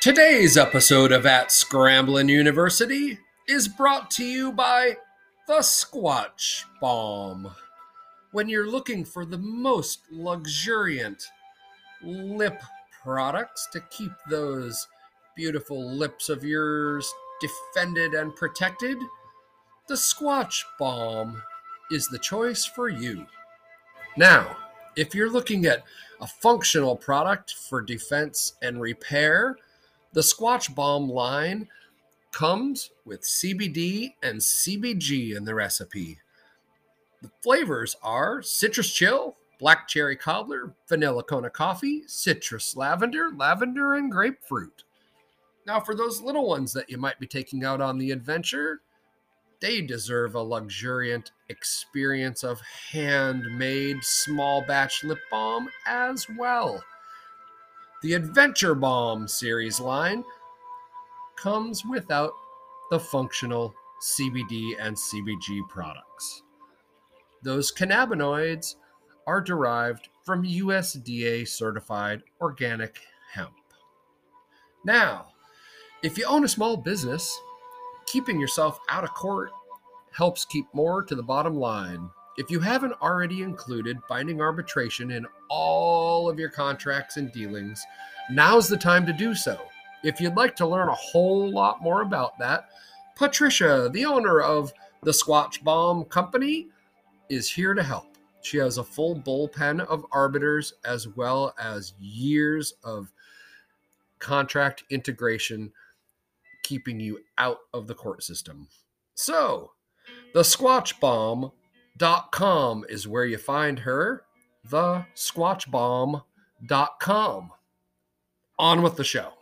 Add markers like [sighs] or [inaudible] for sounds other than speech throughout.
Today's episode of At Scramblin' University is brought to you by the Squatch Balm. When you're looking for the most luxuriant lip products to keep those beautiful lips of yours defended and protected, the Squatch Balm is the choice for you. Now, if you're looking at a functional product for defense and repair, the Squatch Balm line comes with CBD and CBG in the recipe. The flavors are citrus chill, black cherry cobbler, vanilla Kona coffee, citrus lavender, lavender, and grapefruit. Now, for those little ones that you might be taking out on the adventure, they deserve a luxuriant experience of handmade small batch lip balm as well. The Adventure Balm series line comes without the functional CBD and CBG products. Those cannabinoids are derived from USDA certified organic hemp. Now, if you own a small business, keeping yourself out of court helps keep more to the bottom line. If you haven't already included binding arbitration in all of your contracts and dealings, now's the time to do so. If you'd like to learn a whole lot more about that, Patricia, the owner of the Squatch Balm Company, is here to help. She has a full bullpen of arbiters as well as years of contract integration keeping you out of the court system. So, the squatchbalm.com is where you find her. The squatchbalm.com. On with the show.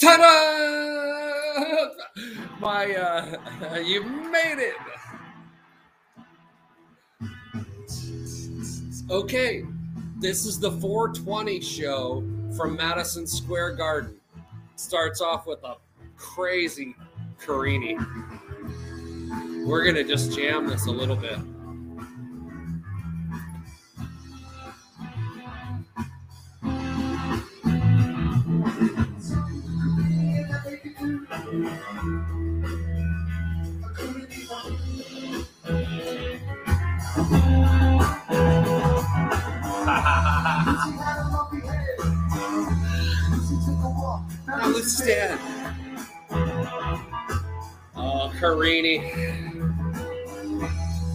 Ta-da! My, uh, [laughs] you made it. Okay, this is the 420 show from Madison Square Garden. Starts off with a crazy Carini. We're gonna just jam this a little bit. Now let's stand. Oh, Carini.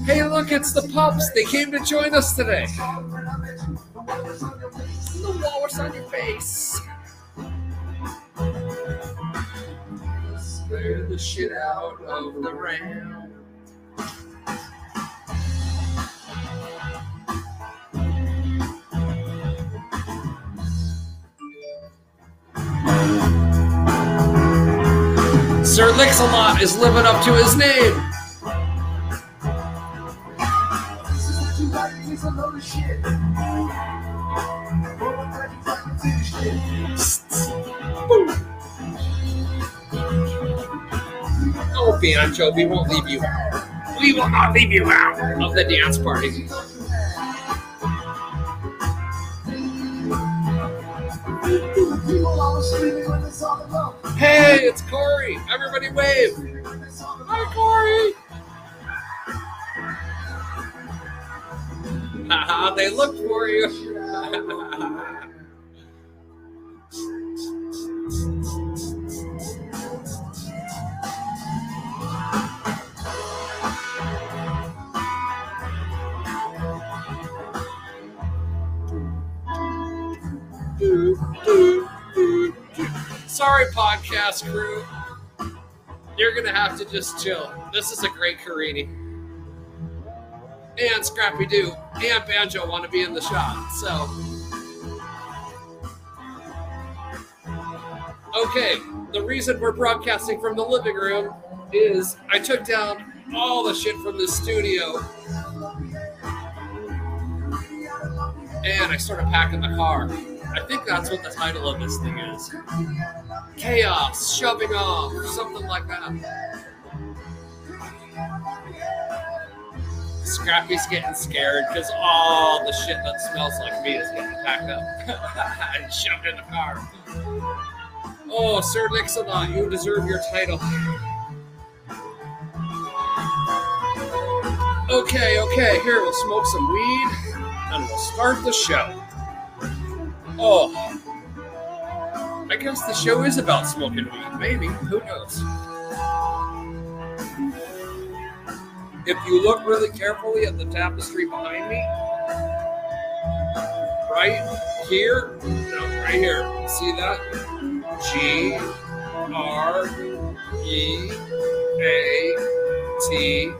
Hey, look, it's the pups. They came to join us today. The walrus on your face. Spare the shit out of the ram. Sir Lix-a-Lot is living up to his name. Oh, Biancho, we won't leave you. We will not leave you out of the dance party. Hey, it's Corey. Everybody wave. Hi, Corey. Haha, they look for you. [laughs] Podcast crew. You're gonna have to just chill. This is a great Carini. And Scrappy Doo and Banjo want to be in the shot. So, okay, the reason we're broadcasting from the living room is I took down all the shit from the studio and I started packing the car. I think that's what the title of this thing is. Chaos, shoving off, something like that. Scrappy's getting scared because all the shit that smells like meat is getting packed up [laughs] and shoved in the car. Oh, Sir Lixalot, you deserve your title. Okay, okay, here we'll smoke some weed and we'll start the show. Oh, I guess the show is about smoking weed. Maybe. Who knows? If you look really carefully at the tapestry behind me, right here, no, right here, see that? G R E A T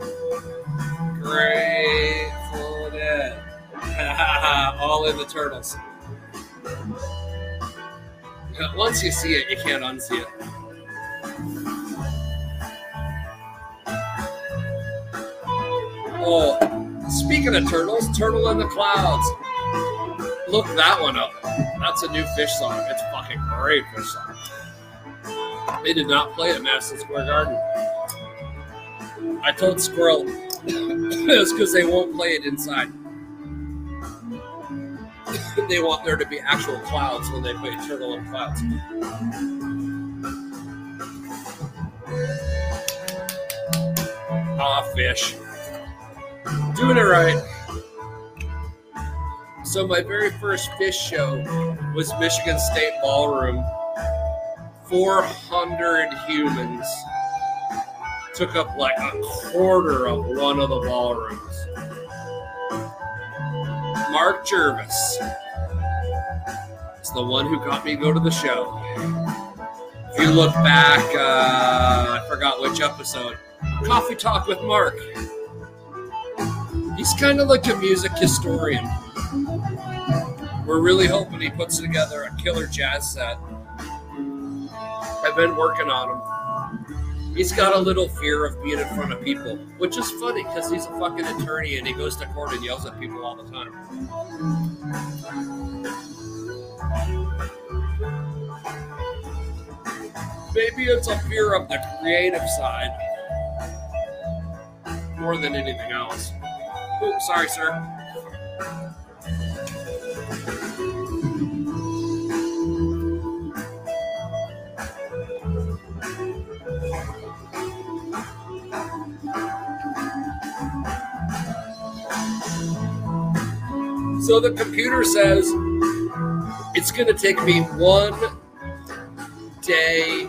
Grateful Dead. [laughs] All in the turtles. Once you see it, you can't unsee it. Oh, speaking of turtles, Turtle in the Clouds. Look that one up. That's a new Phish song. It's fucking great Phish song. They did not play it at Madison Square Garden. I told Squirrel [coughs] it's because they won't play it inside. They want there to be actual clouds when they play Turtle and Clouds. Ah, Phish. Doing it right. So my very first Phish show was Michigan State Ballroom. 400 humans took up like a quarter of one of the ballrooms. Mark Jervis is the one who got me to go to the show. If you look back, uh, I forgot which episode, Coffee Talk with Mark. He's kind of like a music historian. We're really hoping he puts together a killer jazz set. I've been working on him. He's got a little fear of being in front of people, which is funny because he's a fucking attorney and he goes to court and yells at people all the time. Maybe it's a fear of the creative side more than anything else. Oops, sorry, sir. So the computer says it's going to take me one day,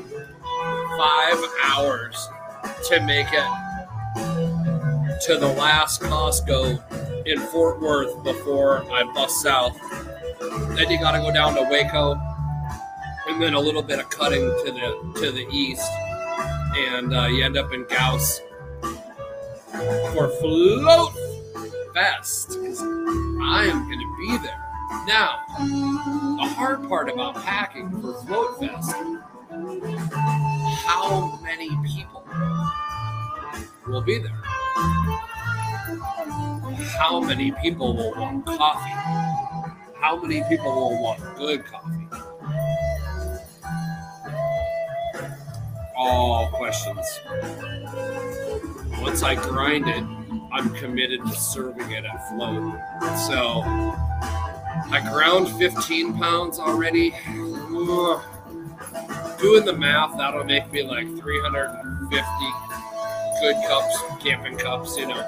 five hours to make it to the last Costco in Fort Worth before I bust south. Then you got to go down to Waco, and then a little bit of cutting to the to the east, and uh, you end up in Gause for Float Fest. I am there. Now, the hard part about packing for Float Fest, how many people will be there? How many people will want coffee? How many people will want good coffee? All questions. Once I grind it, I'm committed to serving it at float. So I ground 15 pounds already. Doing the math, that'll make me like 350 good cups, camping cups, you know,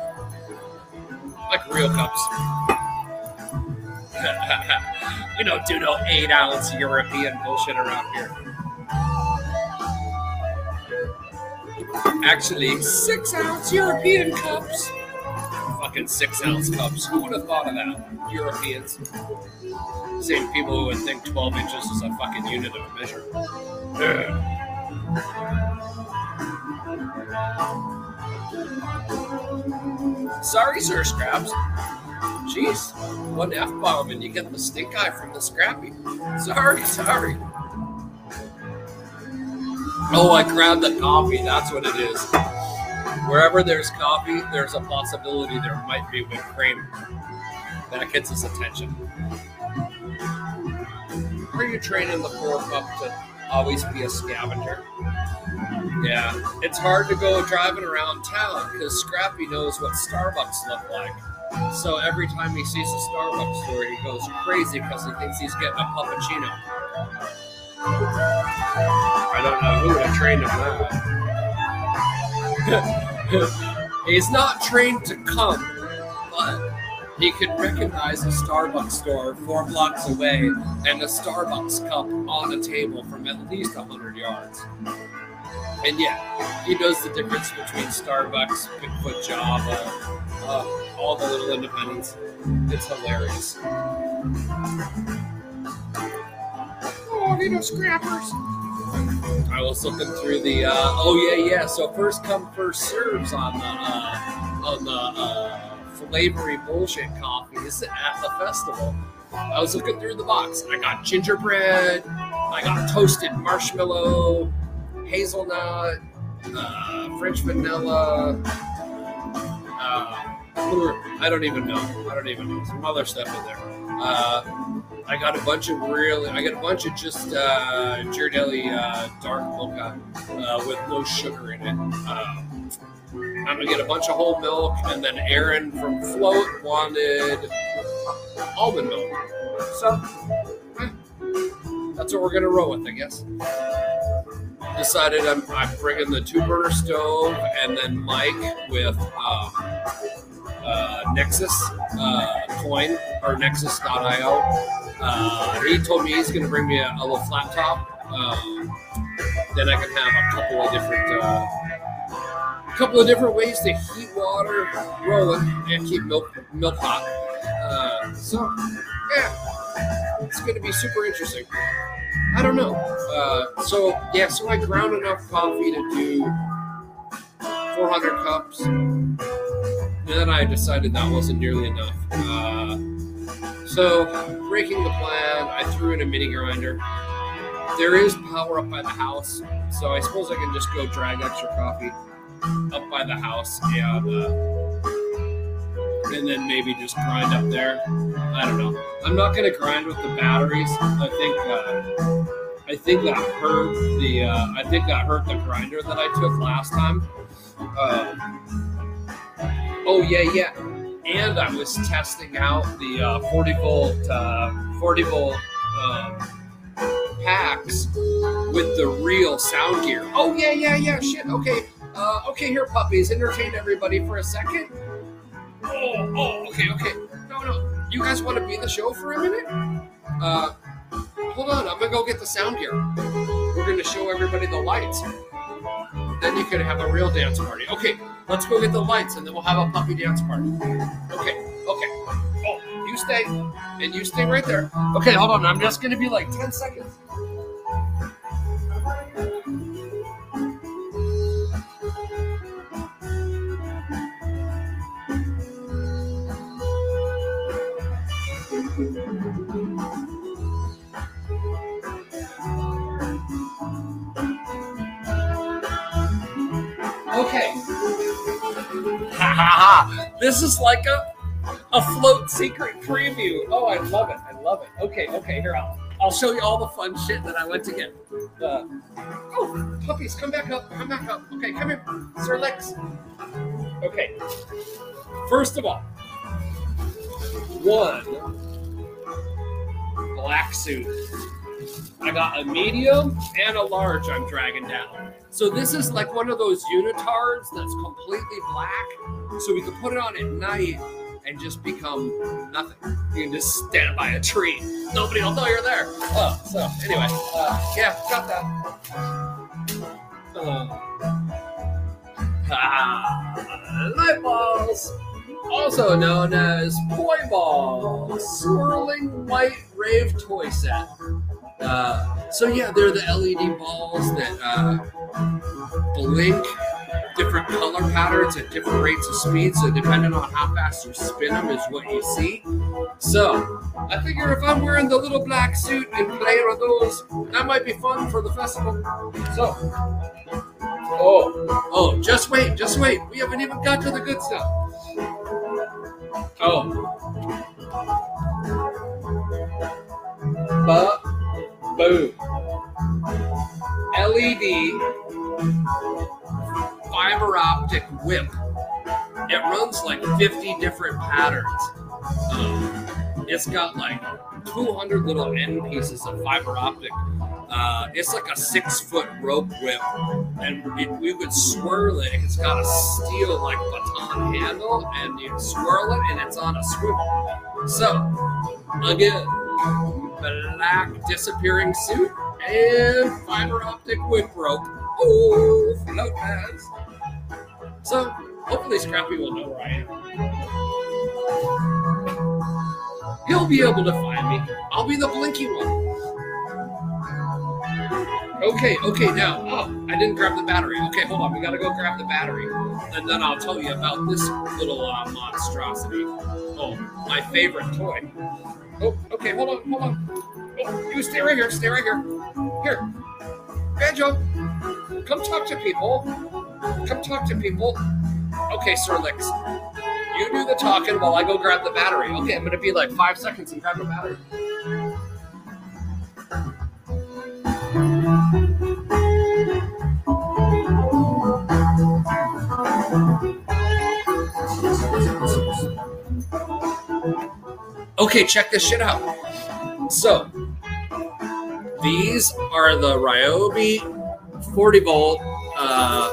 like real cups. [laughs] we don't do no eight ounce European bullshit around here. Actually, six ounce European cups. Fucking six ounce cups. Who would have thought of that? Europeans. Same people who would think 12 inches is a fucking unit of measure. Ugh. Sorry, Sir Scraps. Jeez, one F bomb and you get the stink eye from the Scrappy. Sorry, sorry. Oh, I grabbed the coffee. That's what it is. Wherever there's coffee, there's a possibility there might be whipped cream. That gets his attention. Are you training the poor pup to always be a scavenger? Yeah, it's hard to go driving around town because Scrappy knows what Starbucks look like. So every time he sees a Starbucks store, he goes crazy because he thinks he's getting a puppuccino. I don't know who would have trained him that. [laughs] he's not trained to come, but he could recognize a Starbucks store four blocks away and a Starbucks cup on a table from at least 100 yards. And yeah, he knows the difference between Starbucks, Bigfoot Java, uh, all the little independents. It's hilarious. Oh, know, scrappers. I was looking through the. Uh, oh yeah, yeah. So first come, first serves on the uh, on the uh, flavory bullshit coffees at the festival. I was looking through the box. I got gingerbread. I got toasted marshmallow, hazelnut, uh, French vanilla. Uh, I don't even know. I don't even know. Some other stuff in there. Uh, I got a bunch of really, I got a bunch of just uh, uh, dark mocha uh, with no sugar in it. Um, I'm gonna get a bunch of whole milk, and then Aaron from Float wanted almond milk. So eh, that's what we're gonna roll with, I guess. Decided I'm, I'm bringing the two burner stove, and then Mike with. Um, uh, Nexus uh, coin or Nexus.io. Uh, he told me he's going to bring me a, a little flat top. Um, then I can have a couple of different, uh, couple of different ways to heat water rolling and keep milk milk hot. Uh, so yeah, it's going to be super interesting. I don't know. Uh, so yeah, so I ground enough coffee to do 400 cups. And then I decided that wasn't nearly enough. Uh, so, breaking the plan, I threw in a mini grinder. There is power up by the house, so I suppose I can just go drag extra coffee up by the house and, uh, and then maybe just grind up there. I don't know. I'm not to grind with the batteries. I think. Uh, I think that hurt the. Uh, I think that hurt the grinder that I took last time. Uh, oh yeah, yeah. And I was testing out the uh, 40 volt, uh, 40 volt um, packs with the real sound gear. Oh yeah, yeah, yeah. Shit. Okay. Uh, okay, here, puppies. Entertain everybody for a second. Oh, oh. Okay, okay. No, no. You guys want to be the show for a minute? Uh, hold on. I'm gonna go get the sound gear. We're gonna show everybody the lights. Then you can have a real dance party. Okay, let's go get the lights and then we'll have a puppy dance party. Okay, okay. Oh, you stay. And you stay right there. Okay, hold on. I'm just going to be like 10 seconds. Ha ha ha. This is like a a float secret preview. Oh, I love it. I love it. Okay, okay, here I'll I'll show you all the fun shit that I went to get. Uh, oh, puppies, come back up. Come back up. Okay, come here. Sir Lex. Okay. First of all, one black suit. I got a medium and a large I'm dragging down. So this is like one of those unitards that's completely black. So we can put it on at night and just become nothing. You can just stand by a tree. Nobody will know you're there. Oh, so anyway, uh, yeah, got that. Uh, ah, light balls, also known as Poi Balls, swirling white rave toy set. Uh, so yeah, they're the LED balls that uh, blink different color patterns at different rates of speed. So depending on how fast you spin them is what you see. So I figure if I'm wearing the little black suit and playing with those, that might be fun for the festival. So, oh, oh, just wait, just wait. We haven't even got to the good stuff. Oh. But boom. LED fiber optic whip. It runs like 50 different patterns. Um, it's got like 200 little end pieces of fiber optic. Uh, it's like a six foot rope whip, and it, we would swirl it. It's got a steel like baton handle, and you swirl it, and it's on a swivel. So, again, black disappearing suit and fiber optic whip rope. Ooh, float pads. So, hopefully, Scrappy will know where I am. He'll be able to find me. I'll be the blinky one. Okay, okay, now, oh, I didn't grab the battery. Okay, hold on, we gotta go grab the battery. And then I'll tell you about this little uh, monstrosity. Oh, my favorite toy. Oh, okay, hold on, hold on. You stay right here, stay right here. Here, Banjo, come talk to people. Come talk to people. Okay, Sir Licks, you do the talking while I go grab the battery. Okay, I'm gonna be like five seconds and grab the battery. Okay, check this shit out. So, these are the Ryobi 40 volt uh,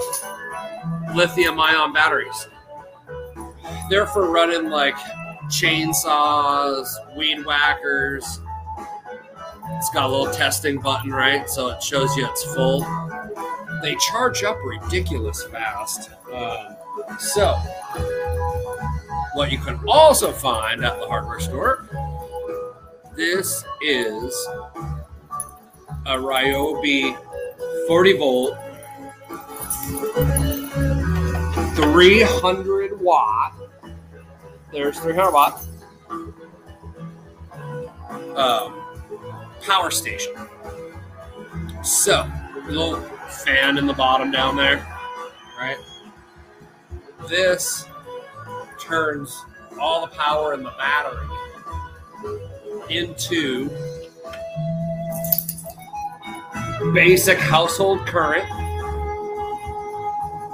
lithium ion batteries. They're for running like chainsaws, weed whackers. It's got a little testing button, right? So it shows you it's full. They charge up ridiculous fast. Uh, so, what you can also find at the hardware store this is a Ryobi 40 volt, 300 watt. There's 300 watt um, power station. So, little fan in the bottom down there, right? This turns all the power in the battery into basic household current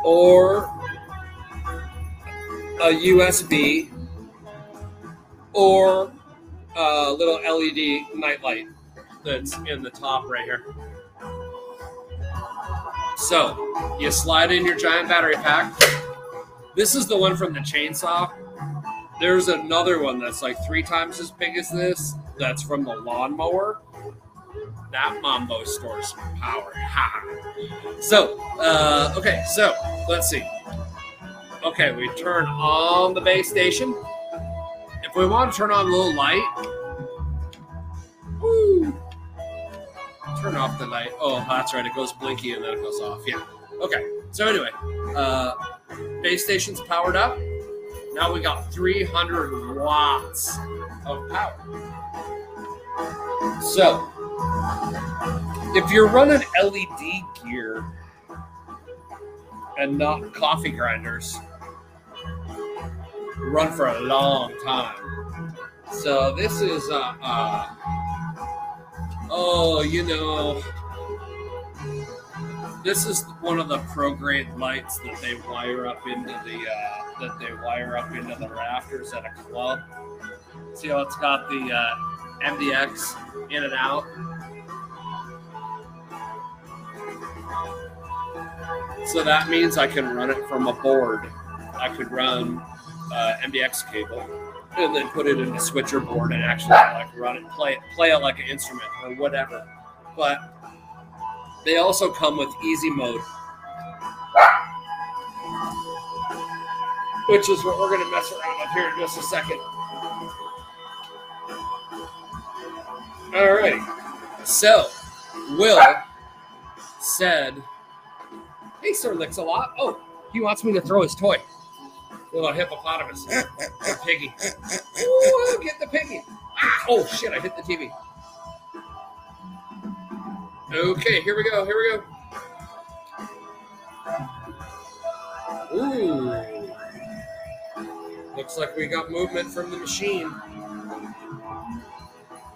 or a USB or a little LED nightlight that's in the top right here. So you slide in your giant battery pack. This is the one from the chainsaw. There's another one that's like three times as big as this. That's from the lawnmower. That Mambo stores power. Ha. So, uh, okay, so let's see. Okay, we turn on the base station. If we want to turn on a little light, woo, turn off the light. Oh, that's right. It goes blinky and then it goes off. Yeah. Okay. So anyway, uh, base station's powered up. Now we got 300 watts of power. So, if you're running LED gear and not coffee grinders, run for a long time. So this is uh, uh oh, you know, this is one of the pro-grade lights that they wire up into the uh, that they wire up into the rafters at a club. See how it's got the uh, MDX in and out. So that means I can run it from a board. I could run uh, MDX cable and then put it in a switcher board and actually like run it, play it, play it like an instrument or whatever. But they also come with easy mode, which is what we're going to mess around with here in just a second. All right. So, Will said, Hey, Sir Licks a lot. Oh, he wants me to throw his toy. Little hippopotamus. piggy. Ooh, get the piggy. Ah, oh, shit, I hit the TV. Okay, here we go. Here we go. Ooh. Looks like we got movement from the machine.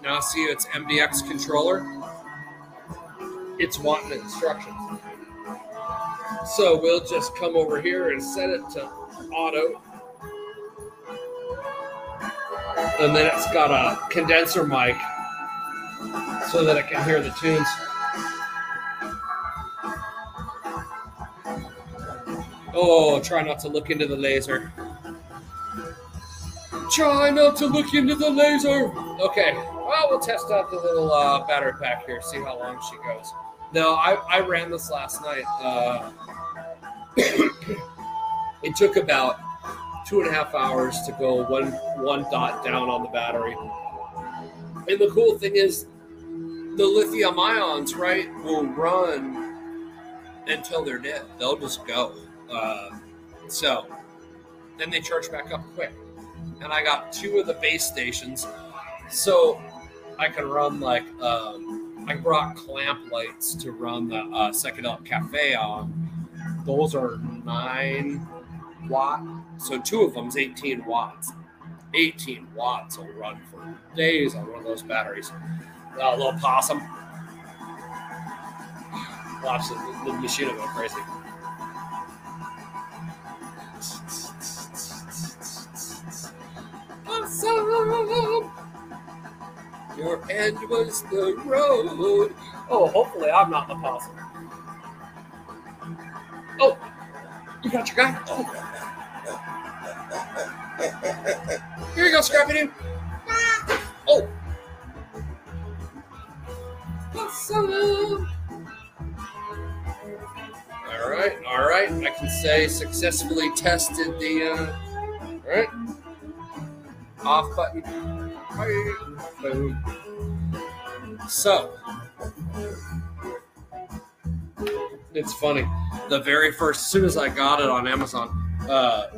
Now see its MDX controller. It's wanting instructions. So we'll just come over here and set it to auto. And then it's got a condenser mic so that it can hear the tunes. Oh, try not to look into the laser. Try not to look into the laser. Okay, well, we'll test out the little uh, battery pack here, see how long she goes. No, I, I ran this last night. Uh, [coughs] it took about two and a half hours to go one one dot down on the battery. And the cool thing is, the lithium ions, right, will run until they're dead. They'll just go. Uh, so then they charge back up quick. And I got two of the base stations, so I can run like um, I brought clamp lights to run the uh, psychedelic cafe on. Those are nine watt, so two of them's 18 watts. 18 watts will run for days on one of those batteries. A little possum. Watch the, the machine will go crazy. Your end was the road. Oh, hopefully I'm not the possum. Oh, you got your guy? Oh. Here you go, Scrappy Doo. Oh. Awesome. All right, all right. I can say successfully tested the. Uh, all right. Off button. Boom. So, it's funny. The very first, as soon as I got it on Amazon, uh,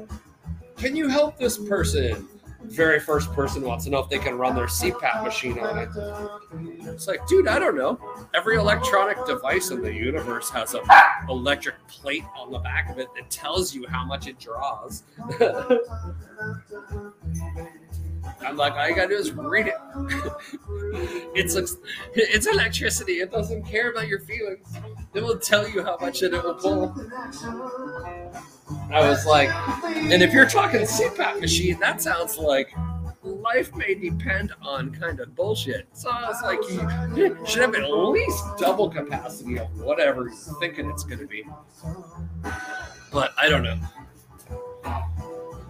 can you help this person? Very first person wants to know if they can run their CPAP machine on it. It's like, dude, I don't know. Every electronic device in the universe has an electric plate on the back of it that tells you how much it draws. [laughs] I'm like, all you gotta do is read it. [laughs] it's it's electricity. It doesn't care about your feelings. It will tell you how much it will pull. I was like, and if you're talking CPAP machine, that sounds like life may depend on kind of bullshit. So I was like, you should have at least double capacity of whatever you're thinking it's going to be. But I don't know.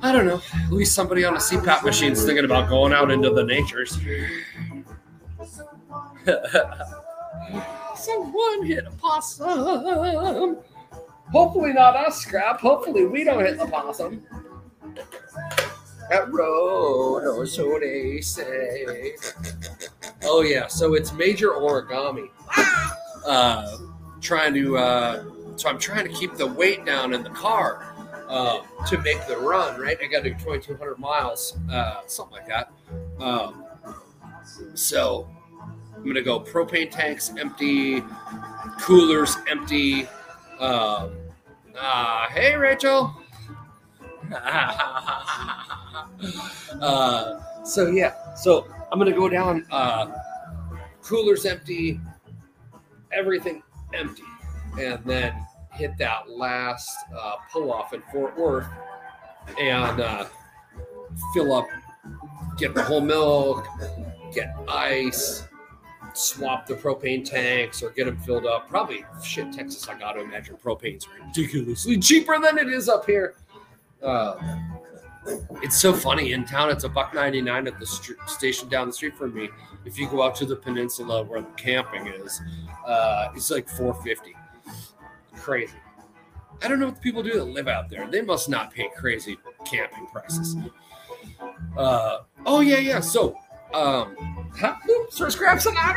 I don't know. At least somebody on a CPAP machine's thinking about going out into the natures. [laughs] Someone hit a possum. Hopefully not us, Scrap. Hopefully we don't hit the possum. That road, or so they say. Oh yeah, so it's major origami. Uh, trying to, uh, so I'm trying to keep the weight down in the car uh, to make the run. Right, I got to do 2,200 miles, uh, something like that. Um, so I'm gonna go propane tanks empty, coolers empty. Um, uh, hey, Rachel. [laughs] uh, so yeah, so I'm gonna go down. Uh, coolers empty, everything empty, and then hit that last uh, pull off in Fort Worth and uh, fill up, get the whole milk, get ice, swap the propane tanks or get them filled up. Probably shit, Texas. I got to imagine propane's ridiculously cheaper than it is up here. Uh, it's so funny in town. It's a buck ninety nine at the st- station down the street from me. If you go out to the peninsula where the camping is, uh, it's like four fifty. Crazy. I don't know what the people do that live out there. They must not pay crazy camping prices. Uh, oh yeah, yeah. So um, huh? Oops, first grab some. I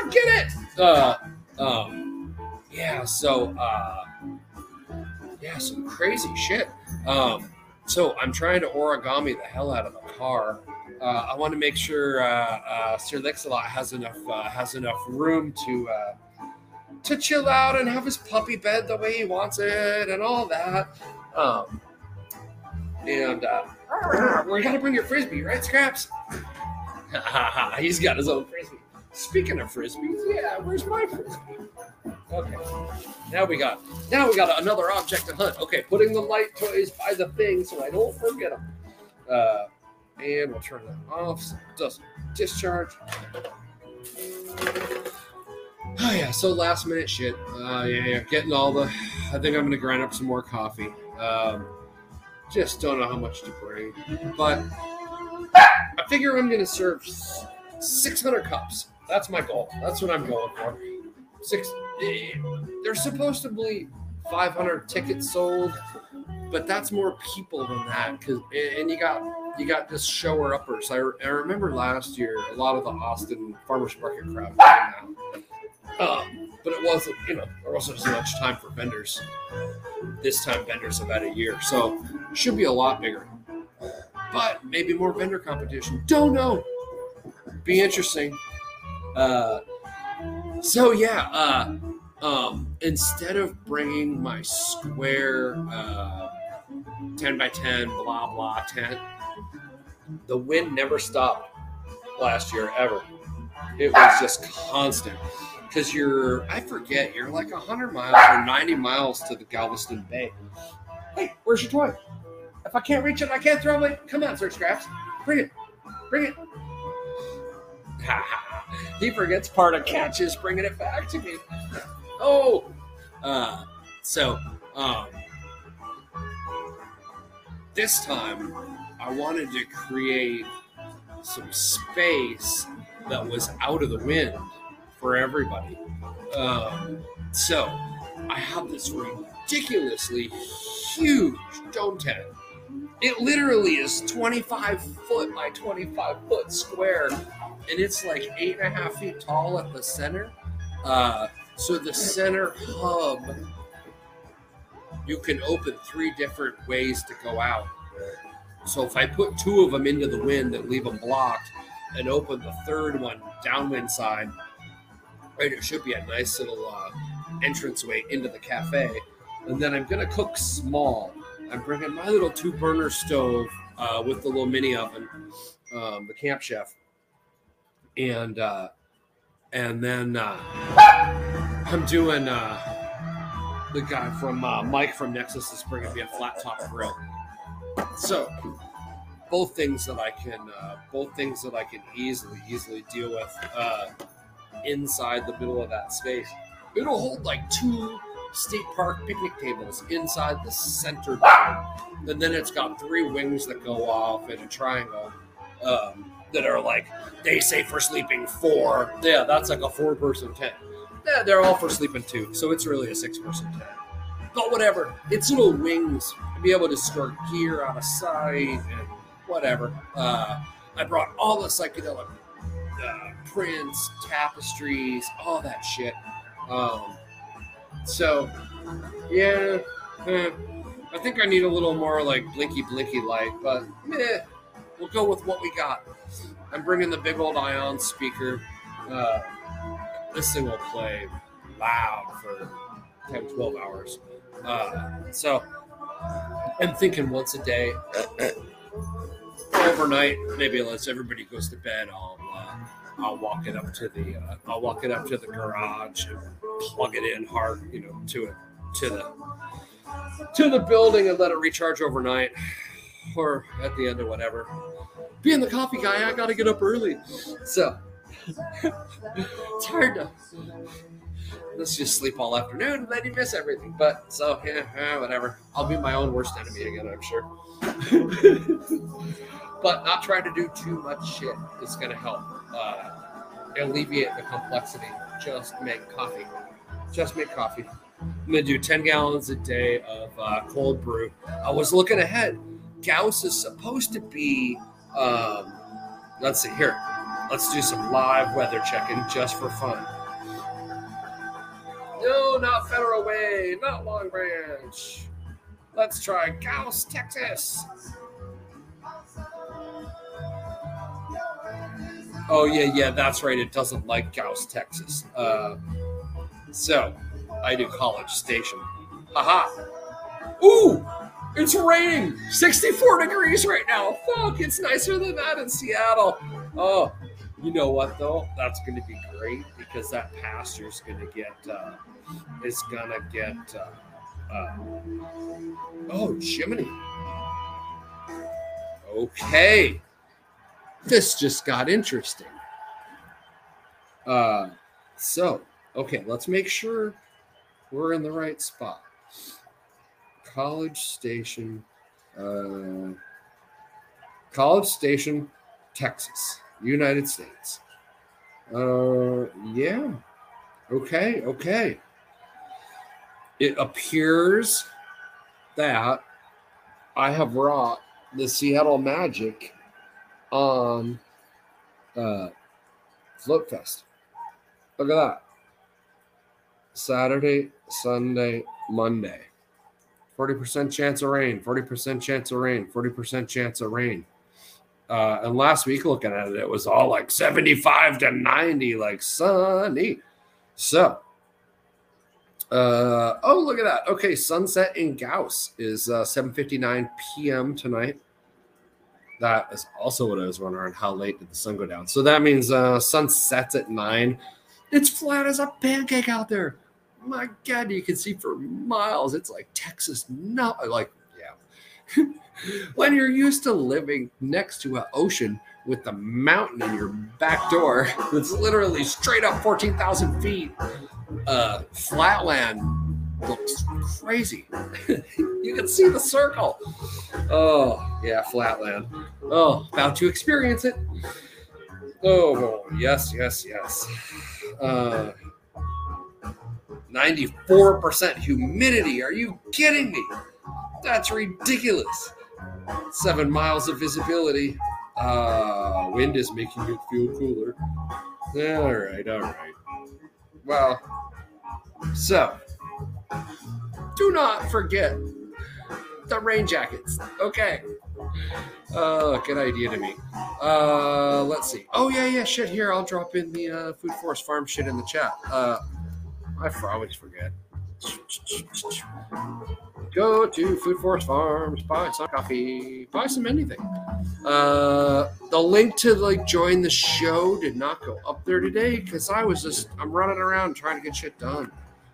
don't get it. Uh, um, yeah. So, uh, yeah, some crazy shit. Um, so I'm trying to origami the hell out of the car. Uh, I want to make sure uh, uh, Sir Lixalot has enough uh, has enough room to uh, to chill out and have his puppy bed the way he wants it and all that. Um, and uh, we gotta bring your frisbee, right, Scraps? [laughs] He's got his own frisbee. Speaking of frisbees, yeah, where's my frisbee? Okay. Now we got now we got another object to hunt. Okay, putting the light toys by the thing so I don't forget them. Uh, and we'll turn that off. So doesn't discharge. Oh yeah, so last minute shit. Uh, yeah, yeah, getting all the. I think I'm gonna grind up some more coffee. Um, just don't know how much to bring, but I figure I'm gonna serve 600 cups. That's my goal. That's what I'm going for. Six. There's supposed to be 500 tickets sold, but that's more people than that. Cause and you got you got just shower uppers. I, I remember last year a lot of the Austin Farmers Market crowd came out. Um, but it wasn't, you know, there wasn't as much time for vendors. This time, vendors had a year, so should be a lot bigger. But maybe more vendor competition. Don't know. Be interesting. Uh, so yeah, uh, um, instead of bringing my square uh, ten by ten blah blah tent, the wind never stopped last year ever. It was just constant because you're I forget you're like hundred miles or ninety miles to the Galveston Bay. Hey, where's your toy? If I can't reach it, I can't throw it. Come on, Sir Scraps, bring it, bring it. [laughs] he forgets part of catches bringing it back to me. Oh, uh, so um, this time I wanted to create some space that was out of the wind for everybody. Um, so I have this ridiculously huge dome tent. It literally is 25 foot by 25 foot square, and it's like eight and a half feet tall at the center. Uh, so the center hub, you can open three different ways to go out. So if I put two of them into the wind and leave them blocked, and open the third one downwind side, right, it should be a nice little uh, entranceway into the cafe. And then I'm gonna cook small. I'm bringing my little two burner stove uh, with the little mini oven, um, the Camp Chef, and uh, and then uh, I'm doing uh, the guy from uh, Mike from Nexus is bringing me a flat top grill. So both things that I can uh, both things that I can easily easily deal with uh, inside the middle of that space. It'll hold like two state park picnic tables inside the center. And then it's got three wings that go off in a triangle um, that are like they say for sleeping four. Yeah, that's like a four person tent. Yeah, they're all for sleeping two, so it's really a six person tent. But whatever, it's little wings to be able to store gear on of sight and whatever. Uh, I brought all the psychedelic uh, prints, tapestries, all that shit. Um, so, yeah, eh, I think I need a little more like blinky blinky light, but eh, we'll go with what we got. I'm bringing the big old ion speaker. Uh, this thing will play loud for 10, 12 hours. Uh, so, I'm thinking once a day [clears throat] overnight, maybe unless everybody goes to bed, I'll I'll walk it up to the uh, I'll walk it up to the garage and plug it in hard, you know, to it to the to the building and let it recharge overnight, or at the end or whatever. Being the coffee guy, I got to get up early, so [laughs] it's hard to. Let's just sleep all afternoon and then you miss everything. But so yeah, eh, whatever. I'll be my own worst enemy again, I'm sure. [laughs] but not trying to do too much shit is going to help uh, alleviate the complexity. Just make coffee. Just make coffee. I'm going to do 10 gallons a day of uh, cold brew. I was looking ahead. Gause is supposed to be, um, let's see here. Let's do some live weather checking just for fun. No, not Federal Way, not Long Branch. Let's try Gause, Texas. Oh yeah, yeah, that's right. It doesn't like Gause, Texas. Uh, so I do College Station. Haha. Ooh, it's raining. 64 degrees right now. Fuck, it's nicer than that in Seattle. Oh, you know what though? That's going to be great because that pasture is going to get uh, is gonna get. Uh, uh, oh, Jiminy. Okay, this just got interesting. Uh, so okay, let's make sure we're in the right spot. College Station, uh, College Station, Texas, United States. Uh, yeah. Okay, okay. It appears that I have wrought the Seattle Magic on uh, Float Fest. Look at that. Saturday, Sunday, Monday. 40% chance of rain, 40% chance of rain, 40% chance of rain. Uh, and last week, looking at it, it was all like 75 to 90, like sunny. So, uh, oh, look at that. Okay, sunset in Gause is uh, 7.59 p.m. tonight. That is also what I was wondering. How late did the sun go down? So that means uh, sun sets at 9. It's flat as a pancake out there. My God, you can see for miles. It's like Texas. No, like, yeah. [laughs] when you're used to living next to an ocean with the mountain in your back door that's literally straight up 14,000 feet, uh, flatland looks crazy. [laughs] you can see the circle. Oh, yeah, flatland. Oh, about to experience it. Oh, yes, yes, yes. Uh, 94% humidity. Are you kidding me? That's ridiculous. Seven miles of visibility. Uh, wind is making it feel cooler. All right, all right. Well, so do not forget the rain jackets. Okay. Uh, good idea to me. Uh, let's see. Oh yeah, yeah. Shit. Here, I'll drop in the uh, Food Forest Farm shit in the chat. Uh, I always forget. Go to Food Forest Farms, buy some coffee, buy some anything. Uh, the link to like join the show did not go up there today because I was just I'm running around trying to get shit done,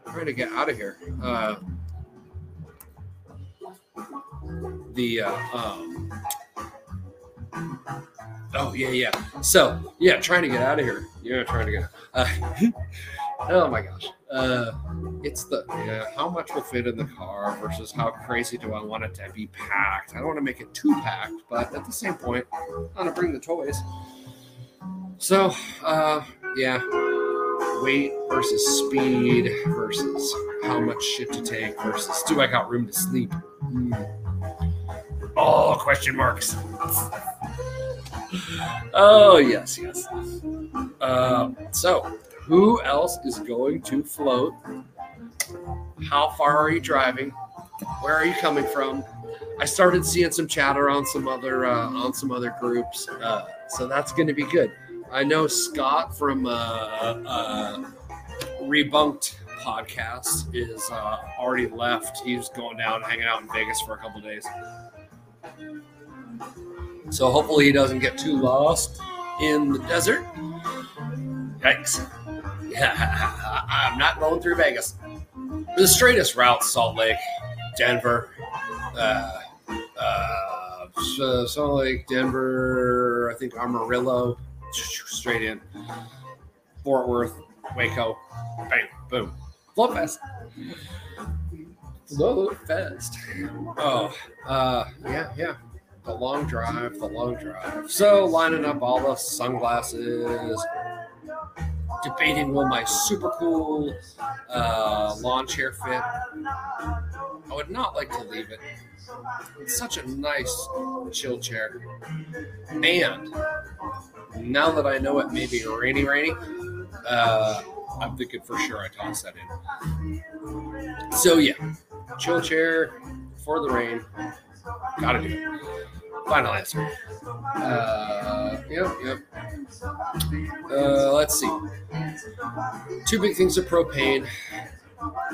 trying to get out of here. Uh, the uh, um, oh yeah yeah so yeah trying to get out of here yeah trying to get uh, [laughs] oh my gosh uh, it's the how much will fit in the car versus how crazy do I want it to be packed. I don't want to make it too packed, but at the same point, I want to bring the toys. So, uh, yeah, weight versus speed versus how much shit to take versus do I got room to sleep? Mm. All question marks. [laughs] oh yes, yes. Uh, so who else is going to float? How far are you driving? Where are you coming from? I started seeing some chatter on some other uh, on some other groups, uh, so that's going to be good. I know Scott from uh, uh Rebunked podcast is uh, already left. He's going down, hanging out in Vegas for a couple days. So hopefully he doesn't get too lost in the desert. Yikes. Yeah, [laughs] I'm not going through Vegas. The straightest route, Salt Lake, Denver, uh, uh, Salt Lake, Denver, I think Amarillo, straight in. Fort Worth, Waco, bang, boom. Float Fest. Float Fest. Oh, uh, yeah, yeah. The long drive, the long drive. So lining up all the sunglasses, debating will my super cool uh, lawn chair fit. I would not like to leave it. It's such a nice chill chair. And now that I know it may be rainy, rainy, uh, I'm thinking for sure I toss that in. So yeah, chill chair for the rain. Gotta do it. Final answer. Uh, yep, yep. Uh, let's see. Two big things of propane,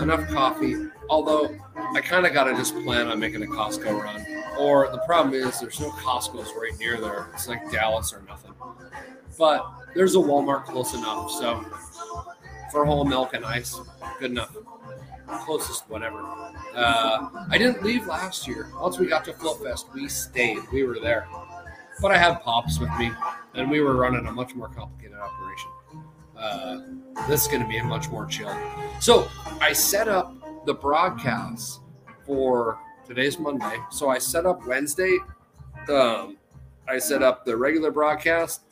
enough coffee. Although I kind of got to just plan on making a Costco run. Or the problem is there's no Costco's right near there. It's like Dallas or nothing. But there's a Walmart close enough. So for whole milk and ice, good enough. Closest, whatever. Uh, I didn't leave last year. Once we got to Float Fest, we stayed. We were there. But I had Pops with me, and we were running a much more complicated operation. Uh, this is going to be a much more chill. So I set up the broadcast for today's Monday. So I set up Wednesday. Um, I set up the regular broadcast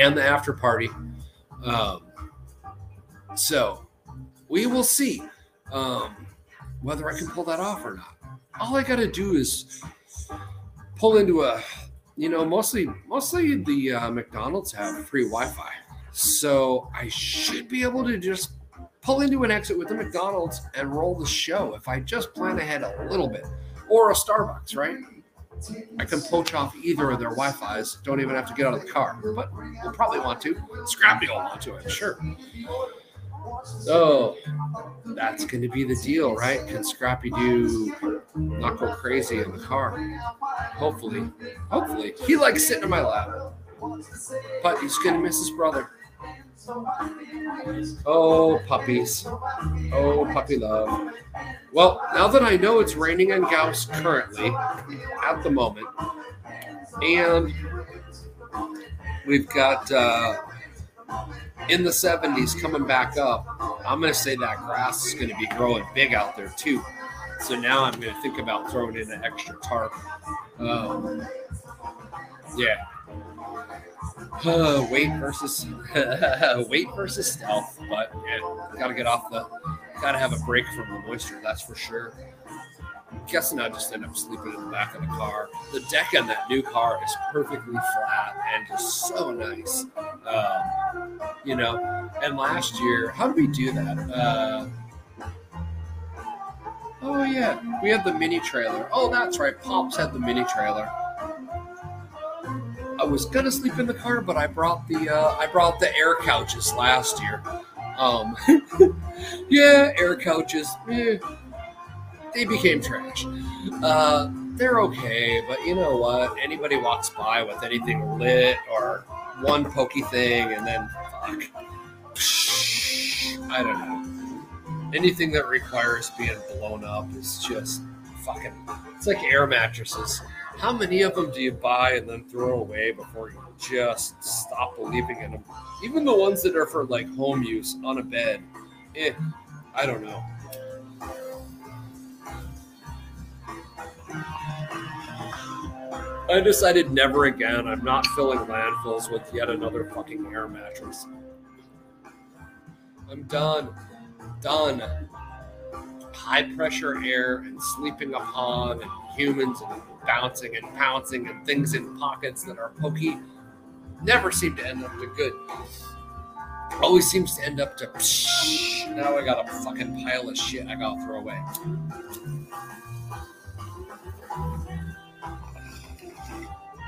and the after party. Um, so we will see um, whether I can pull that off or not. All I got to do is pull into a, you know, mostly mostly the uh, McDonald's have free Wi-Fi, so I should be able to just pull into an exit with the McDonald's and roll the show if I just plan ahead a little bit, or a Starbucks, right? I can poach off either of their Wi-Fi's. Don't even have to get out of the car, but we'll probably want to. Scrappy will want to, I'm sure. So that's going to be the deal, right? Can Scrappy do not go crazy in the car? Hopefully, hopefully he likes sitting in my lap, but he's going to miss his brother. Oh, puppies. Oh, puppy love. Well, now that I know it's raining in Gause currently, at the moment, and we've got uh, in the 70s coming back up, I'm going to say that grass is going to be growing big out there too. So now I'm going to think about throwing in an extra tarp. Um, yeah. Uh, [sighs] weight versus [laughs] weight versus stealth, but yeah, gotta get off the, gotta have a break from the moisture. That's for sure. I'm guessing I just end up sleeping in the back of the car. The deck on that new car is perfectly flat and just so nice. Um, you know, and last year, how did we do that? Uh, oh yeah, we had the mini trailer. Oh, that's right. Pops had the mini trailer. I was gonna sleep in the car, but I brought the uh, I brought the air couches last year. Um, [laughs] yeah, air couches. Eh, they became trash. Uh, they're okay, but you know what? Anybody walks by with anything lit or one pokey thing, and then fuck. I don't know. Anything that requires being blown up is just fucking. It's like air mattresses. How many of them do you buy and then throw away before you just stop believing in them? Even the ones that are for like home use on a bed. Eh, I don't know. I decided never again. I'm not filling landfills with yet another fucking air mattress. I'm done. Done. High pressure air and sleeping upon and humans and bouncing and pouncing and things in pockets that are pokey never seem to end up to good. Always seems to end up to psh, now I got a fucking pile of shit I gotta throw away.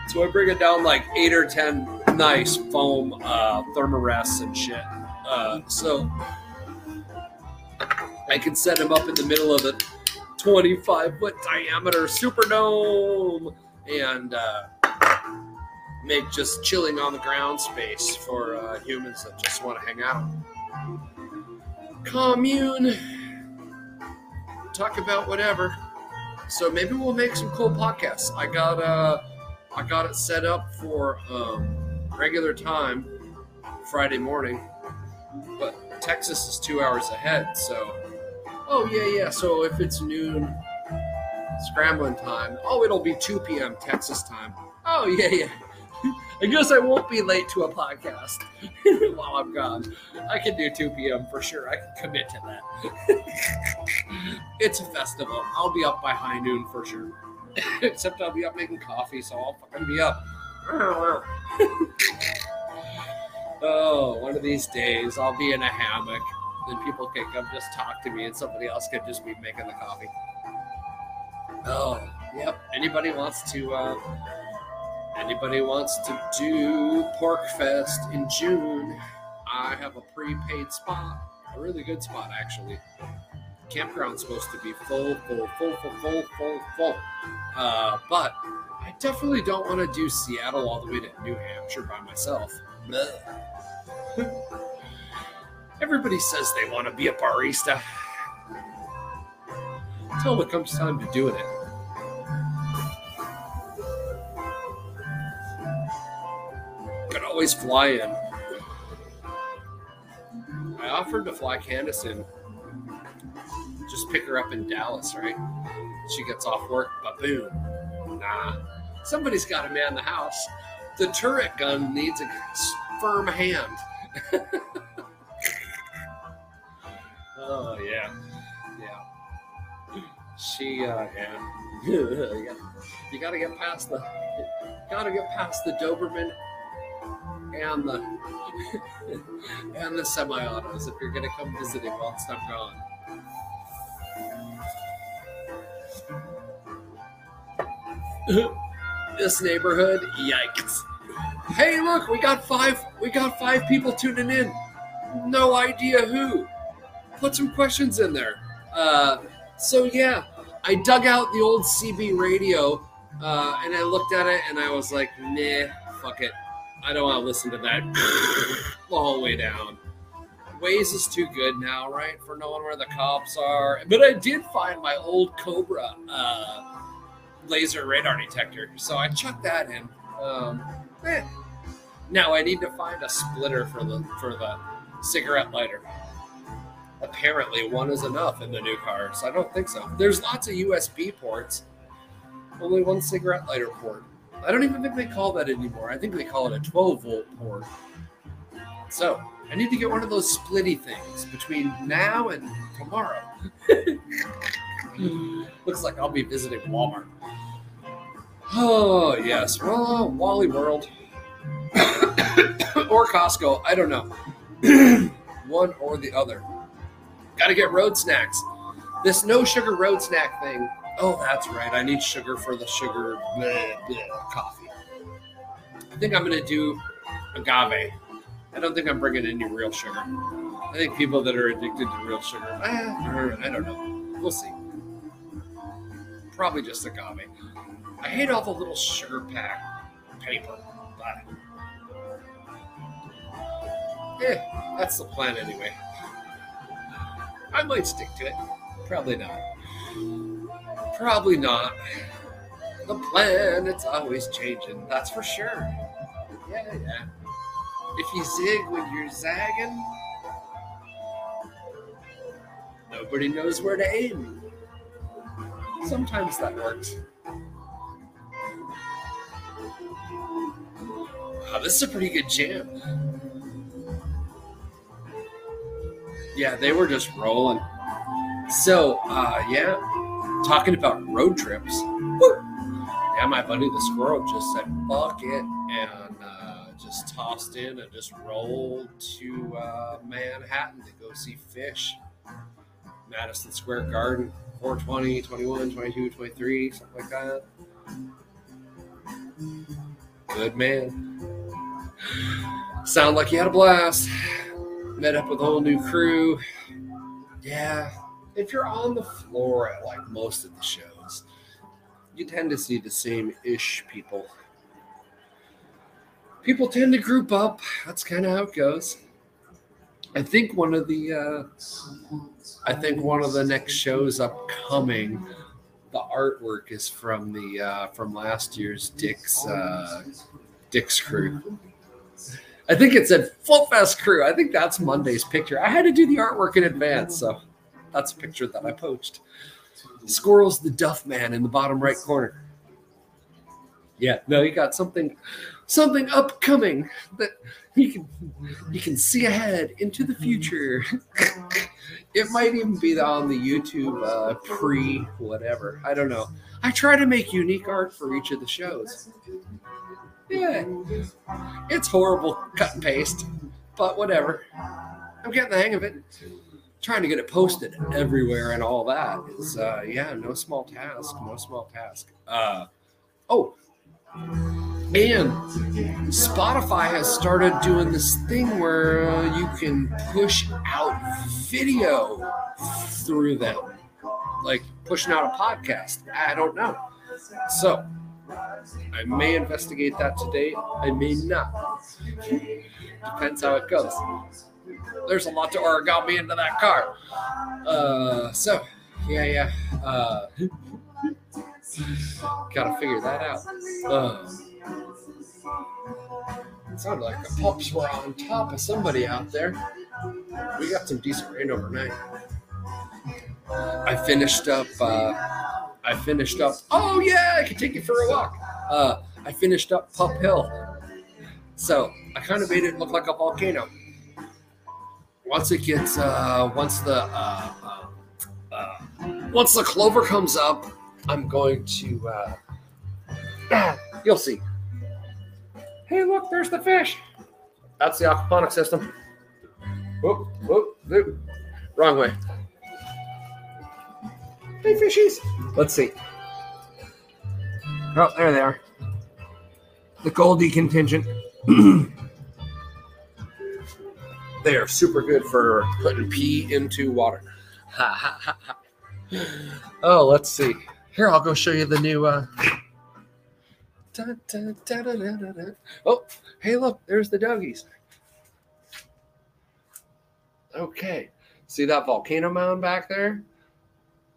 So I bring it down like eight or ten nice foam uh, Therm-a-Rests and shit. Uh, so I can set them up in the middle of the 25 foot diameter Superdome and uh, make just chilling on the ground space for uh, humans that just want to hang out. Commune. Talk about whatever. So maybe we'll make some cool podcasts. I got uh I got it set up for um, regular time Friday morning, but Texas is two hours ahead, so Oh yeah, yeah. So if it's noon scrambling time, oh, it'll be 2 p.m. Texas time. Oh yeah, yeah. I guess I won't be late to a podcast [laughs] while I'm gone. I can do 2 p.m. for sure. I can commit to that. [laughs] it's a festival. I'll be up by high noon for sure. [laughs] Except I'll be up making coffee, so I'll fucking be up. oh, one of these days I'll be in a hammock then people can come just talk to me and somebody else can just be making the coffee. Oh, yep. Anybody wants to uh anybody wants to do Pork Fest in June, I have a prepaid spot. A really good spot actually. Campground's supposed to be full, full, full, full, full, full, full. Uh, but I definitely don't want to do Seattle all the way to New Hampshire by myself. [laughs] Everybody says they want to be a barista. Until it comes time to doing it. Could always fly in. I offered to fly Candace in. Just pick her up in Dallas, right? She gets off work, but boom. Nah. Somebody's got to man in the house. The turret gun needs a firm hand. [laughs] oh, yeah. Yeah. She, uh, yeah. [laughs] you gotta get past the, gotta get past the Doberman and the, [laughs] and the semi-autos if you're gonna come visiting whilst I'm gone. [coughs] this neighborhood, yikes. Hey, look, we got five we got five people tuning in. No idea who. Put some questions in there. Uh, so yeah, I dug out the old CB radio uh, and I looked at it and I was like, nah, fuck it. I don't want to listen to that [laughs] the whole way down. Waze is too good now, right? For knowing where the cops are. But I did find my old Cobra uh, laser radar detector, so I chucked that in. Um, eh. Now I need to find a splitter for the for the cigarette lighter. Apparently, one is enough in the new cars. I don't think so. There's lots of USB ports. Only one cigarette lighter port. I don't even think they call that anymore. I think they call it a 12 volt port. So I need to get one of those splitty things between now and tomorrow. Hmm. Looks like I'll be visiting Walmart. Oh, yes. Well, Wally World. [coughs] or Costco. I don't know. [coughs] One or the other. Got to get road snacks. This no sugar road snack thing. Oh, that's right. I need sugar for the sugar bleh, bleh, coffee. I think I'm going to do agave. I don't think I'm bringing any real sugar. I think people that are addicted to real sugar, eh, I don't know. We'll see. Probably just agave. I hate all the little sugar pack paper. But yeah, that's the plan anyway. I might stick to it. Probably not. Probably not. The plan, it's always changing. That's for sure. Yeah, yeah. If you zig when you're zagging, nobody knows where to aim. Sometimes that works. Wow, this is a pretty good jam. Yeah, they were just rolling. So, uh, yeah, talking about road trips. Woo! Yeah, my buddy the squirrel just said, fuck it, and uh, just tossed in and just rolled to uh, Manhattan to go see Phish, Madison Square Garden, 420, 21, 22, 23, something like that. Good man. Sound like you had a blast. Met up with a whole new crew. Yeah, if you're on the floor at like most of the shows, you tend to see the same ish people. People tend to group up. That's kind of how it goes. I think one of the uh, I think one of the next shows upcoming, the artwork is from the uh, from last year's Dick's uh, Dick's crew. I think it said Full Fest Crew. I think that's Monday's picture. I had to do the artwork in advance, so that's a picture that I poached. Squirrel's the Duff Man in the bottom right corner. Yeah, no, you got something, something upcoming that you can you can see ahead into the future. [laughs] it might even be on the YouTube uh, pre whatever. I don't know. I try to make unique art for each of the shows. Yeah. It's horrible cut and paste, but whatever. I'm getting the hang of it. Trying to get it posted everywhere and all that is, uh, yeah, no small task. No small task. Uh, oh, and Spotify has started doing this thing where you can push out video through them, like pushing out a podcast. I don't know. So I may investigate that today. I may not. [laughs] Depends how it goes. There's a lot to origami into that car. Uh, so, yeah, yeah. Uh, gotta figure that out. Uh, it sounded like the pups were on top of somebody out there. We got some decent rain overnight. I finished up. Uh, I finished up. Oh yeah, I could take you for a walk. Uh, I finished up Pup Hill, so I kind of made it look like a volcano. Once it gets, uh, once the, uh, uh, uh, once the clover comes up, I'm going to. Uh, [clears throat] you'll see. Hey, look, there's the fish. That's the aquaponic system. Whoop, whoop, whoop. Wrong way. Hey, fishies. Let's see. Oh, there they are. The Goldie contingent. [clears throat] they are super good for putting pee into water. Oh, let's see. Here, I'll go show you the new. Uh... Dun, dun, dun. Oh, hey, look, there's the doggies. Okay. See that volcano mound back there?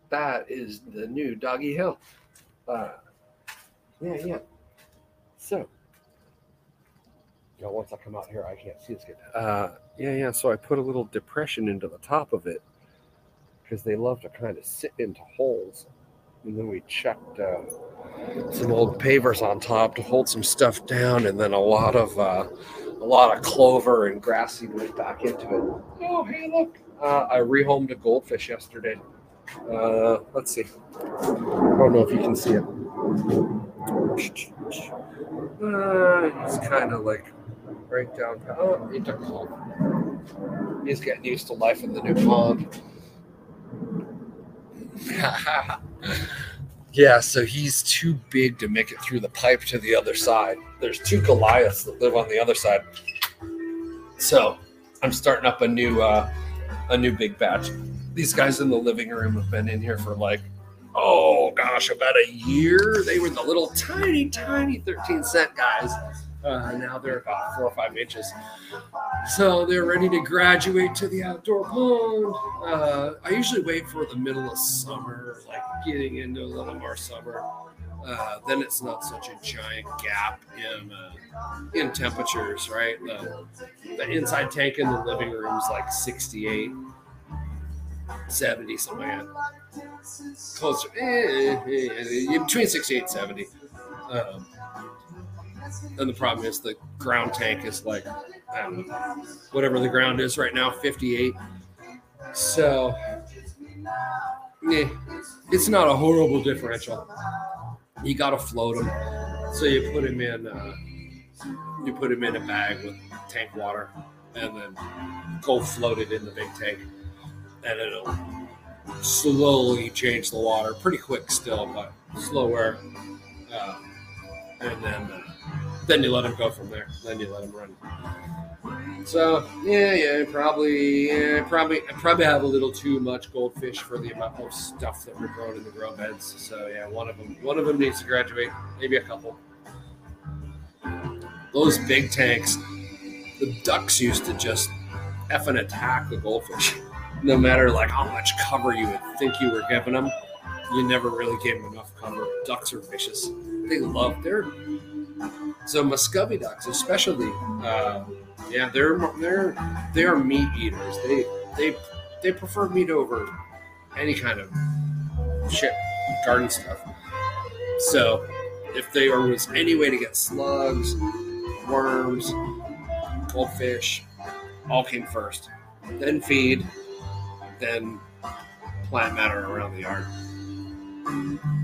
That is the new Doggy Hill. Uh, yeah, yeah. So, you know, once I come out here, I can't see as good. Uh, yeah, yeah. So I put a little depression into the top of it because they love to kind of sit into holes. And then we chucked uh, some old pavers on top to hold some stuff down, and then a lot of uh, a lot of clover and grass seed went back into it. Oh, hey, look! Uh, I rehomed a goldfish yesterday. Uh, let's see. I don't know if you can see it. Uh, he's kind of like right down. Oh, he took. He's getting used to life in the new pond. [laughs] yeah, so he's too big to make it through the pipe to the other side. There's two Goliaths that live on the other side. So I'm starting up a new uh, a new big batch. These guys in the living room have been in here for like, oh gosh, about a year. They were the little tiny, tiny 13 cent guys. Uh, now they're about four or five inches. So they're ready to graduate to the outdoor pond. Uh, I usually wait for the middle of summer, like getting into a little more summer. Uh, then it's not such a giant gap in uh, in temperatures, right? The, the inside tank in the living room is like 68, 70, something like that. Closer, eh, eh, eh, between 68 and 70. Um, and the problem is the ground tank is like, whatever the ground is right now, 58. So, yeah, it's not a horrible differential. You got to float them. So you put them in, uh, you put him in a bag with tank water and then go float it in the big tank. And it'll slowly change the water, pretty quick still, but slower. Uh, and then then you let them go from there. Then you let them run. So yeah, yeah, probably, yeah, probably, I probably have a little too much goldfish for the amount of stuff that we're growing in the grow beds. So yeah, one of them, one of them needs to graduate. Maybe a couple. Those big tanks, the ducks used to just effing attack the goldfish. No matter like how much cover you would think you were giving them, you never really gave them enough cover. Ducks are vicious. They love their so Muscovy ducks, especially, uh, yeah, they're they're they are meat eaters. They they they prefer meat over any kind of shit garden stuff. So if there was any way to get slugs, worms, goldfish, all came first, then feed, then plant matter around the yard.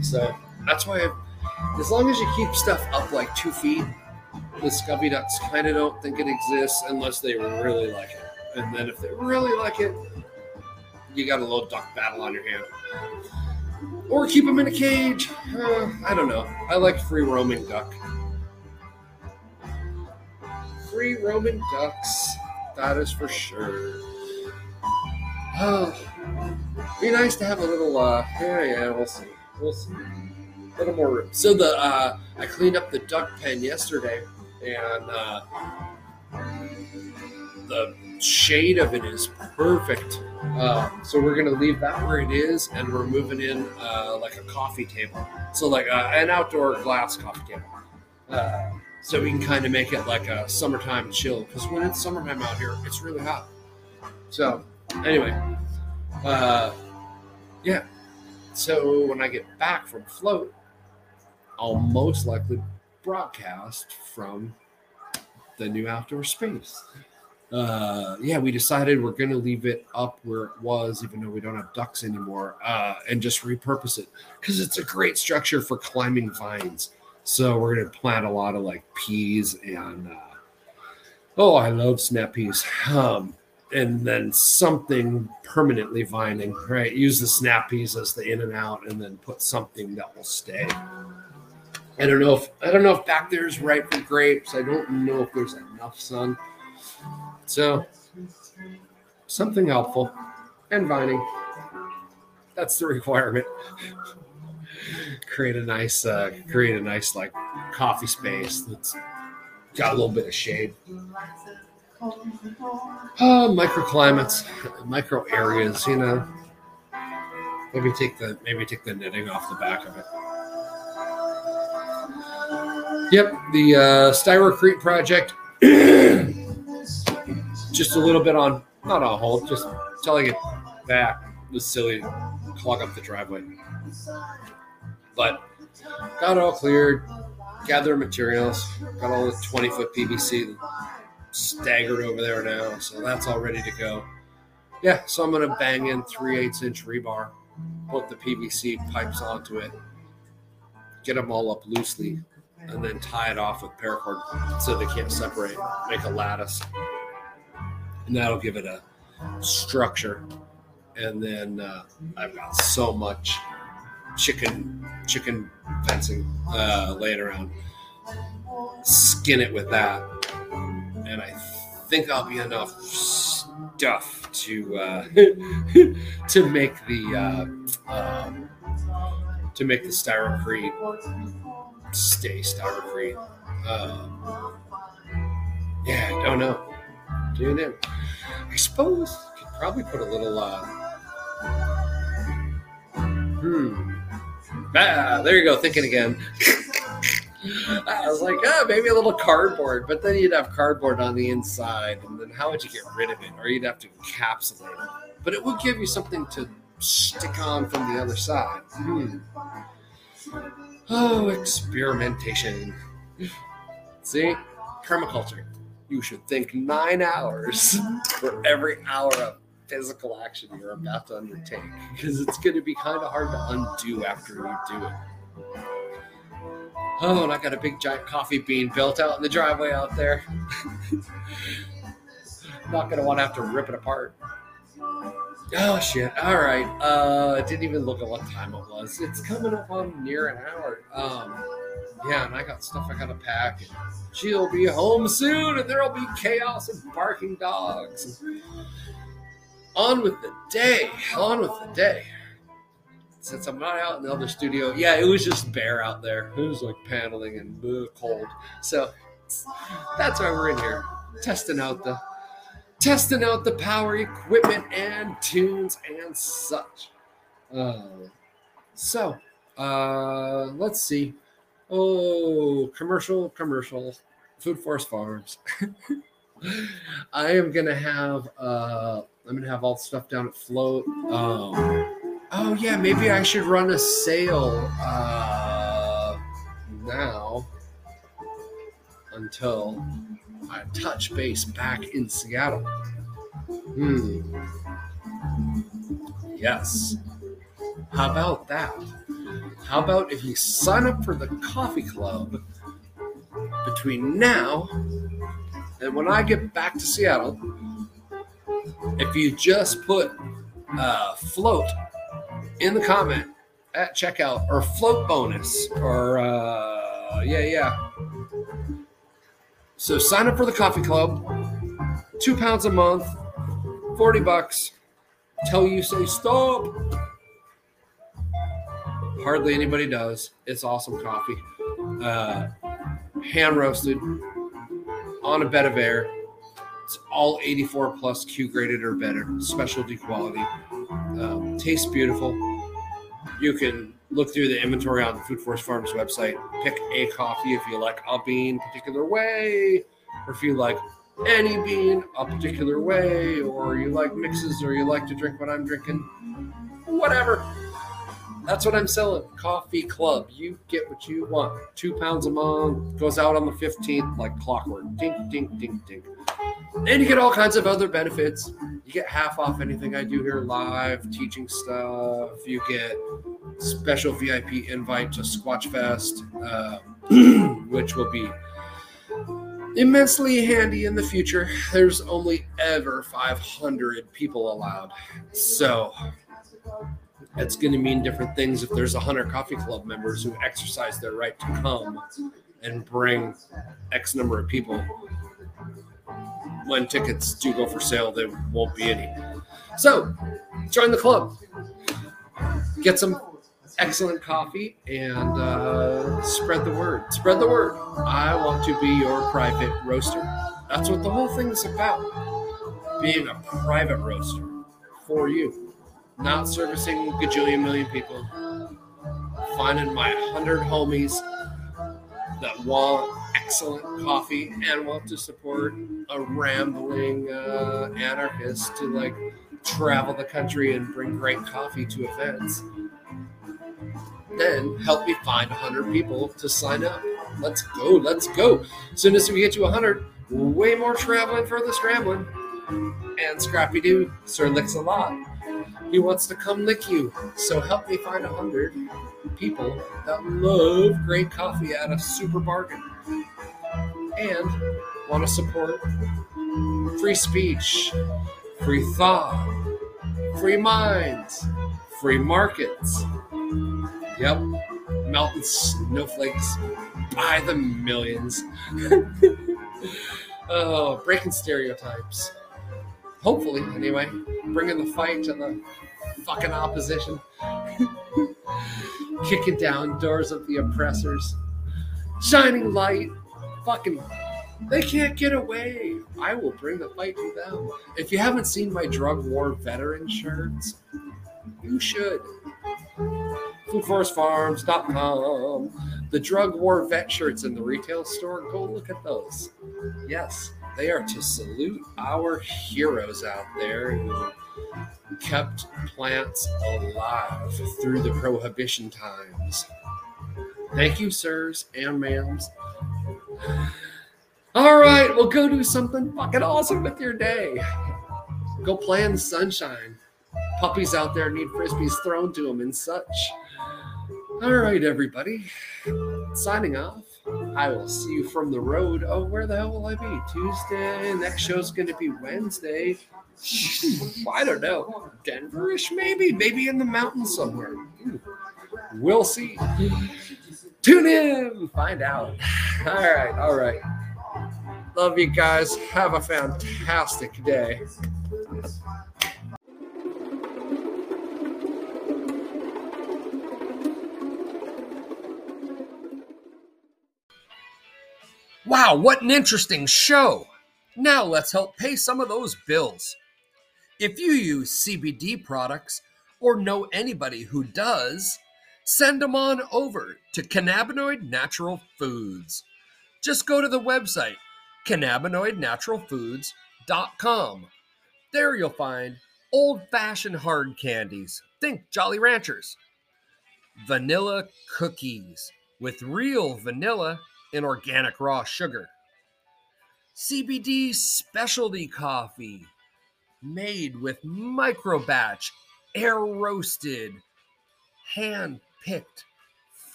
So that's why, I, as long as you keep stuff up like two feet, the Scubby Ducks kind of don't think it exists unless they really like it. And then if they really like it, you got a little duck battle on your hand. Or keep them in a cage. Uh, I don't know. I like free roaming duck. Free roaming ducks. That is for sure. Oh, be nice to have a little. uh Yeah, yeah. We'll see. We'll see. Little more room. So the uh I cleaned up the duck pen yesterday, and uh, the shade of it is perfect. Uh, so we're gonna leave that where it is, and we're moving in uh, like a coffee table. So like uh, an outdoor glass coffee table. Uh, so we can kind of make it like a summertime chill because when it's summertime out here, it's really hot. So anyway, uh, yeah. So when I get back from float, I'll most likely broadcast from the new outdoor space. Uh, yeah, we decided we're going to leave it up where it was, even though we don't have ducks anymore, uh, and just repurpose it because it's a great structure for climbing vines. So we're going to plant a lot of like peas and uh, oh, I love snap peas. Um, and then something permanently vining, right? Use the snap peas as the in and out, and then put something that will stay. I don't know if I don't know if back there is ripe for grapes. I don't know if there's enough sun. So something helpful and vining. That's the requirement. [laughs] create a nice uh, create a nice like coffee space that's got a little bit of shade. Uh, microclimates, micro areas, you know. Maybe take the maybe take the knitting off the back of it. Yep, the uh, Styrocrete project. [clears throat] just a little bit on, not on hold, just telling it back. Was silly clog up the driveway. But got all cleared, gather materials, got all the 20 foot PVC staggered over there now, so that's all ready to go. Yeah, so I'm gonna bang in 3 8 inch rebar, put the PVC pipes onto it, get them all up loosely, and then tie it off with paracord so they can't separate, make a lattice. And that'll give it a structure. And then uh, I've got so much chicken chicken fencing uh, laying around. Skin it with that, and I think I'll be enough stuff to uh, [laughs] to make the uh, um, to make the styrocrete stay styrocrete. Um, yeah, I don't know. Doing it. I suppose you could probably put a little. Uh, hmm. Ah, there you go. Thinking again. [laughs] I was like, ah, maybe a little cardboard, but then you'd have cardboard on the inside, and then how would you get rid of it? Or you'd have to encapsulate it. But it would give you something to stick on from the other side. Hmm. Oh, experimentation. See? Permaculture. You should think nine hours for every hour of physical action you're about to undertake because it's going to be kind of hard to undo after you do it. Oh, and I got a big giant coffee bean built out in the driveway out there. [laughs] Not going to want to have to rip it apart. Oh shit! All right. Uh, didn't even look at what time it was. It's coming up on near an hour. Um, yeah, and I got stuff I gotta pack. And she'll be home soon, and there'll be chaos and barking dogs. On with the day. On with the day. Since I'm not out in the other studio, yeah, it was just bare out there. It was like paneling and cold. So that's why we're in here, testing out the testing out the power equipment and tunes and such. Uh, so, uh, let's see. Oh, commercial, commercial, Food Forest Farms. [laughs] I am gonna have uh, I'm gonna have all the stuff down at Float. Um, oh yeah, maybe I should run a sale uh, now until I touch base back in Seattle. Hmm. Yes. How about that? How about if you sign up for the coffee club between now and when I get back to Seattle? If you just put uh, float in the comment at checkout or float bonus or uh, yeah, yeah. So sign up for the coffee club, two pounds a month, 40 bucks. Tell you say stop. Hardly anybody does. It's awesome coffee. Uh, hand roasted on a bed of air. It's all 84 plus Q graded or better, specialty quality. Um, tastes beautiful. You can look through the inventory on the Food Forest Farms website. Pick a coffee if you like a bean particular way, or if you like any bean a particular way, or you like mixes, or you like to drink what I'm drinking. Whatever. That's what I'm selling. Coffee Club. You get what you want. Two pounds a month. Goes out on the 15th like clockwork. Dink, dink, dink, dink. And you get all kinds of other benefits. You get half off anything I do here live, teaching stuff. You get special VIP invite to Squatch Fest, uh, [clears throat] which will be immensely handy in the future. There's only ever 500 people allowed. So it's going to mean different things if there's 100 coffee club members who exercise their right to come and bring X number of people. When tickets do go for sale, there won't be any. So join the club, get some excellent coffee, and uh, spread the word. Spread the word. I want to be your private roaster. That's what the whole thing is about being a private roaster for you not servicing gajillion million people, finding my hundred homies that want excellent coffee and want to support a rambling uh, anarchist to like travel the country and bring great coffee to events. Then help me find 100 people to sign up. Let's go, let's go. As soon as we get to 100, way more traveling for the scrambling. And Scrappy Doo Sir licks a lot. He wants to come lick you. So help me find a hundred people that love great coffee at a super bargain and want to support free speech, free thought, free minds, free markets. Yep, melting snowflakes by the millions. [laughs] oh, breaking stereotypes. Hopefully, anyway, bringing the fight to the fucking opposition, [laughs] kicking down doors of the oppressors, shining light. Fucking, they can't get away. I will bring the fight to them. If you haven't seen my drug war veteran shirts, you should. FoodForestFarms.com. The drug war vet shirts in the retail store, go look at those. Yes, they are to salute our heroes out there who kept plants alive through the prohibition times. Thank you, sirs and ma'ams. [sighs] All right, well, go do something fucking awesome with your day. Go play in the sunshine. Puppies out there need frisbees thrown to them and such. All right, everybody. Signing off. I will see you from the road. Oh, where the hell will I be? Tuesday. Next show's going to be Wednesday. [laughs] I don't know. Denverish, maybe. Maybe in the mountains somewhere. Hmm. We'll see. Tune in. Find out. [sighs] All right. All right. Love you guys. Have a fantastic day. Wow, what an interesting show! Now let's help pay some of those bills. If you use CBD products or know anybody who does, send them on over to Cannabinoid Natural Foods. Just go to the website, cannabinoidnaturalfoods.com. There you'll find old fashioned hard candies. Think Jolly Ranchers. Vanilla cookies with real vanilla and organic raw sugar. CBD specialty coffee made with micro batch, air roasted, hand picked,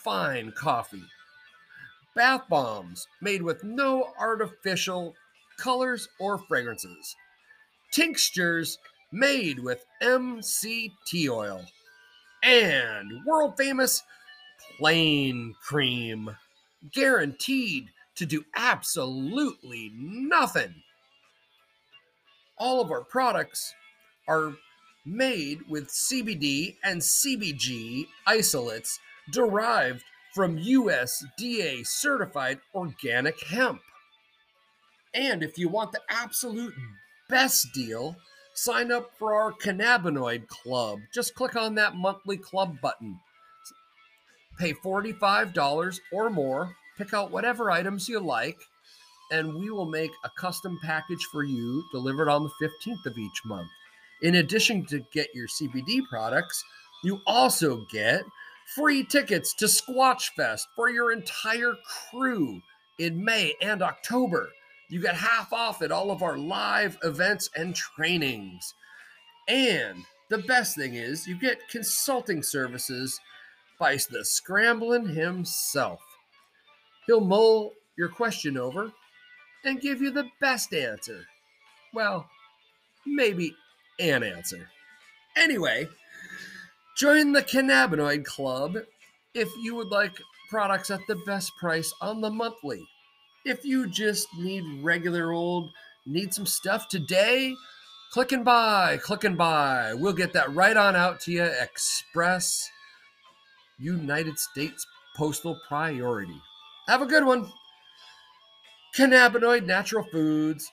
fine coffee. Bath bombs made with no artificial colors or fragrances. Tinctures made with MCT oil. And world famous plain cream guaranteed to do absolutely nothing. All of our products are made with CBD and CBG isolates derived from USDA certified organic hemp. And if you want the absolute best deal, sign up for our Cannabinoid Club. Just click on that monthly club button. Pay $45 or more, pick out whatever items you like, and we will make a custom package for you delivered on the 15th of each month. In addition to get your CBD products, you also get free tickets to Squatch Fest for your entire crew in May and October. You get half off at all of our live events and trainings. And the best thing is, you get consulting services by the Scramblin himself. He'll mull your question over and give you the best answer. Well, maybe an answer. Anyway, join the Cannabinoid Club if you would like products at the best price on the monthly. If you just need regular old, need some stuff today, click and buy, click and buy. We'll get that right on out to you. Express United States Postal Priority. Have a good one. Cannabinoid Natural Foods.com.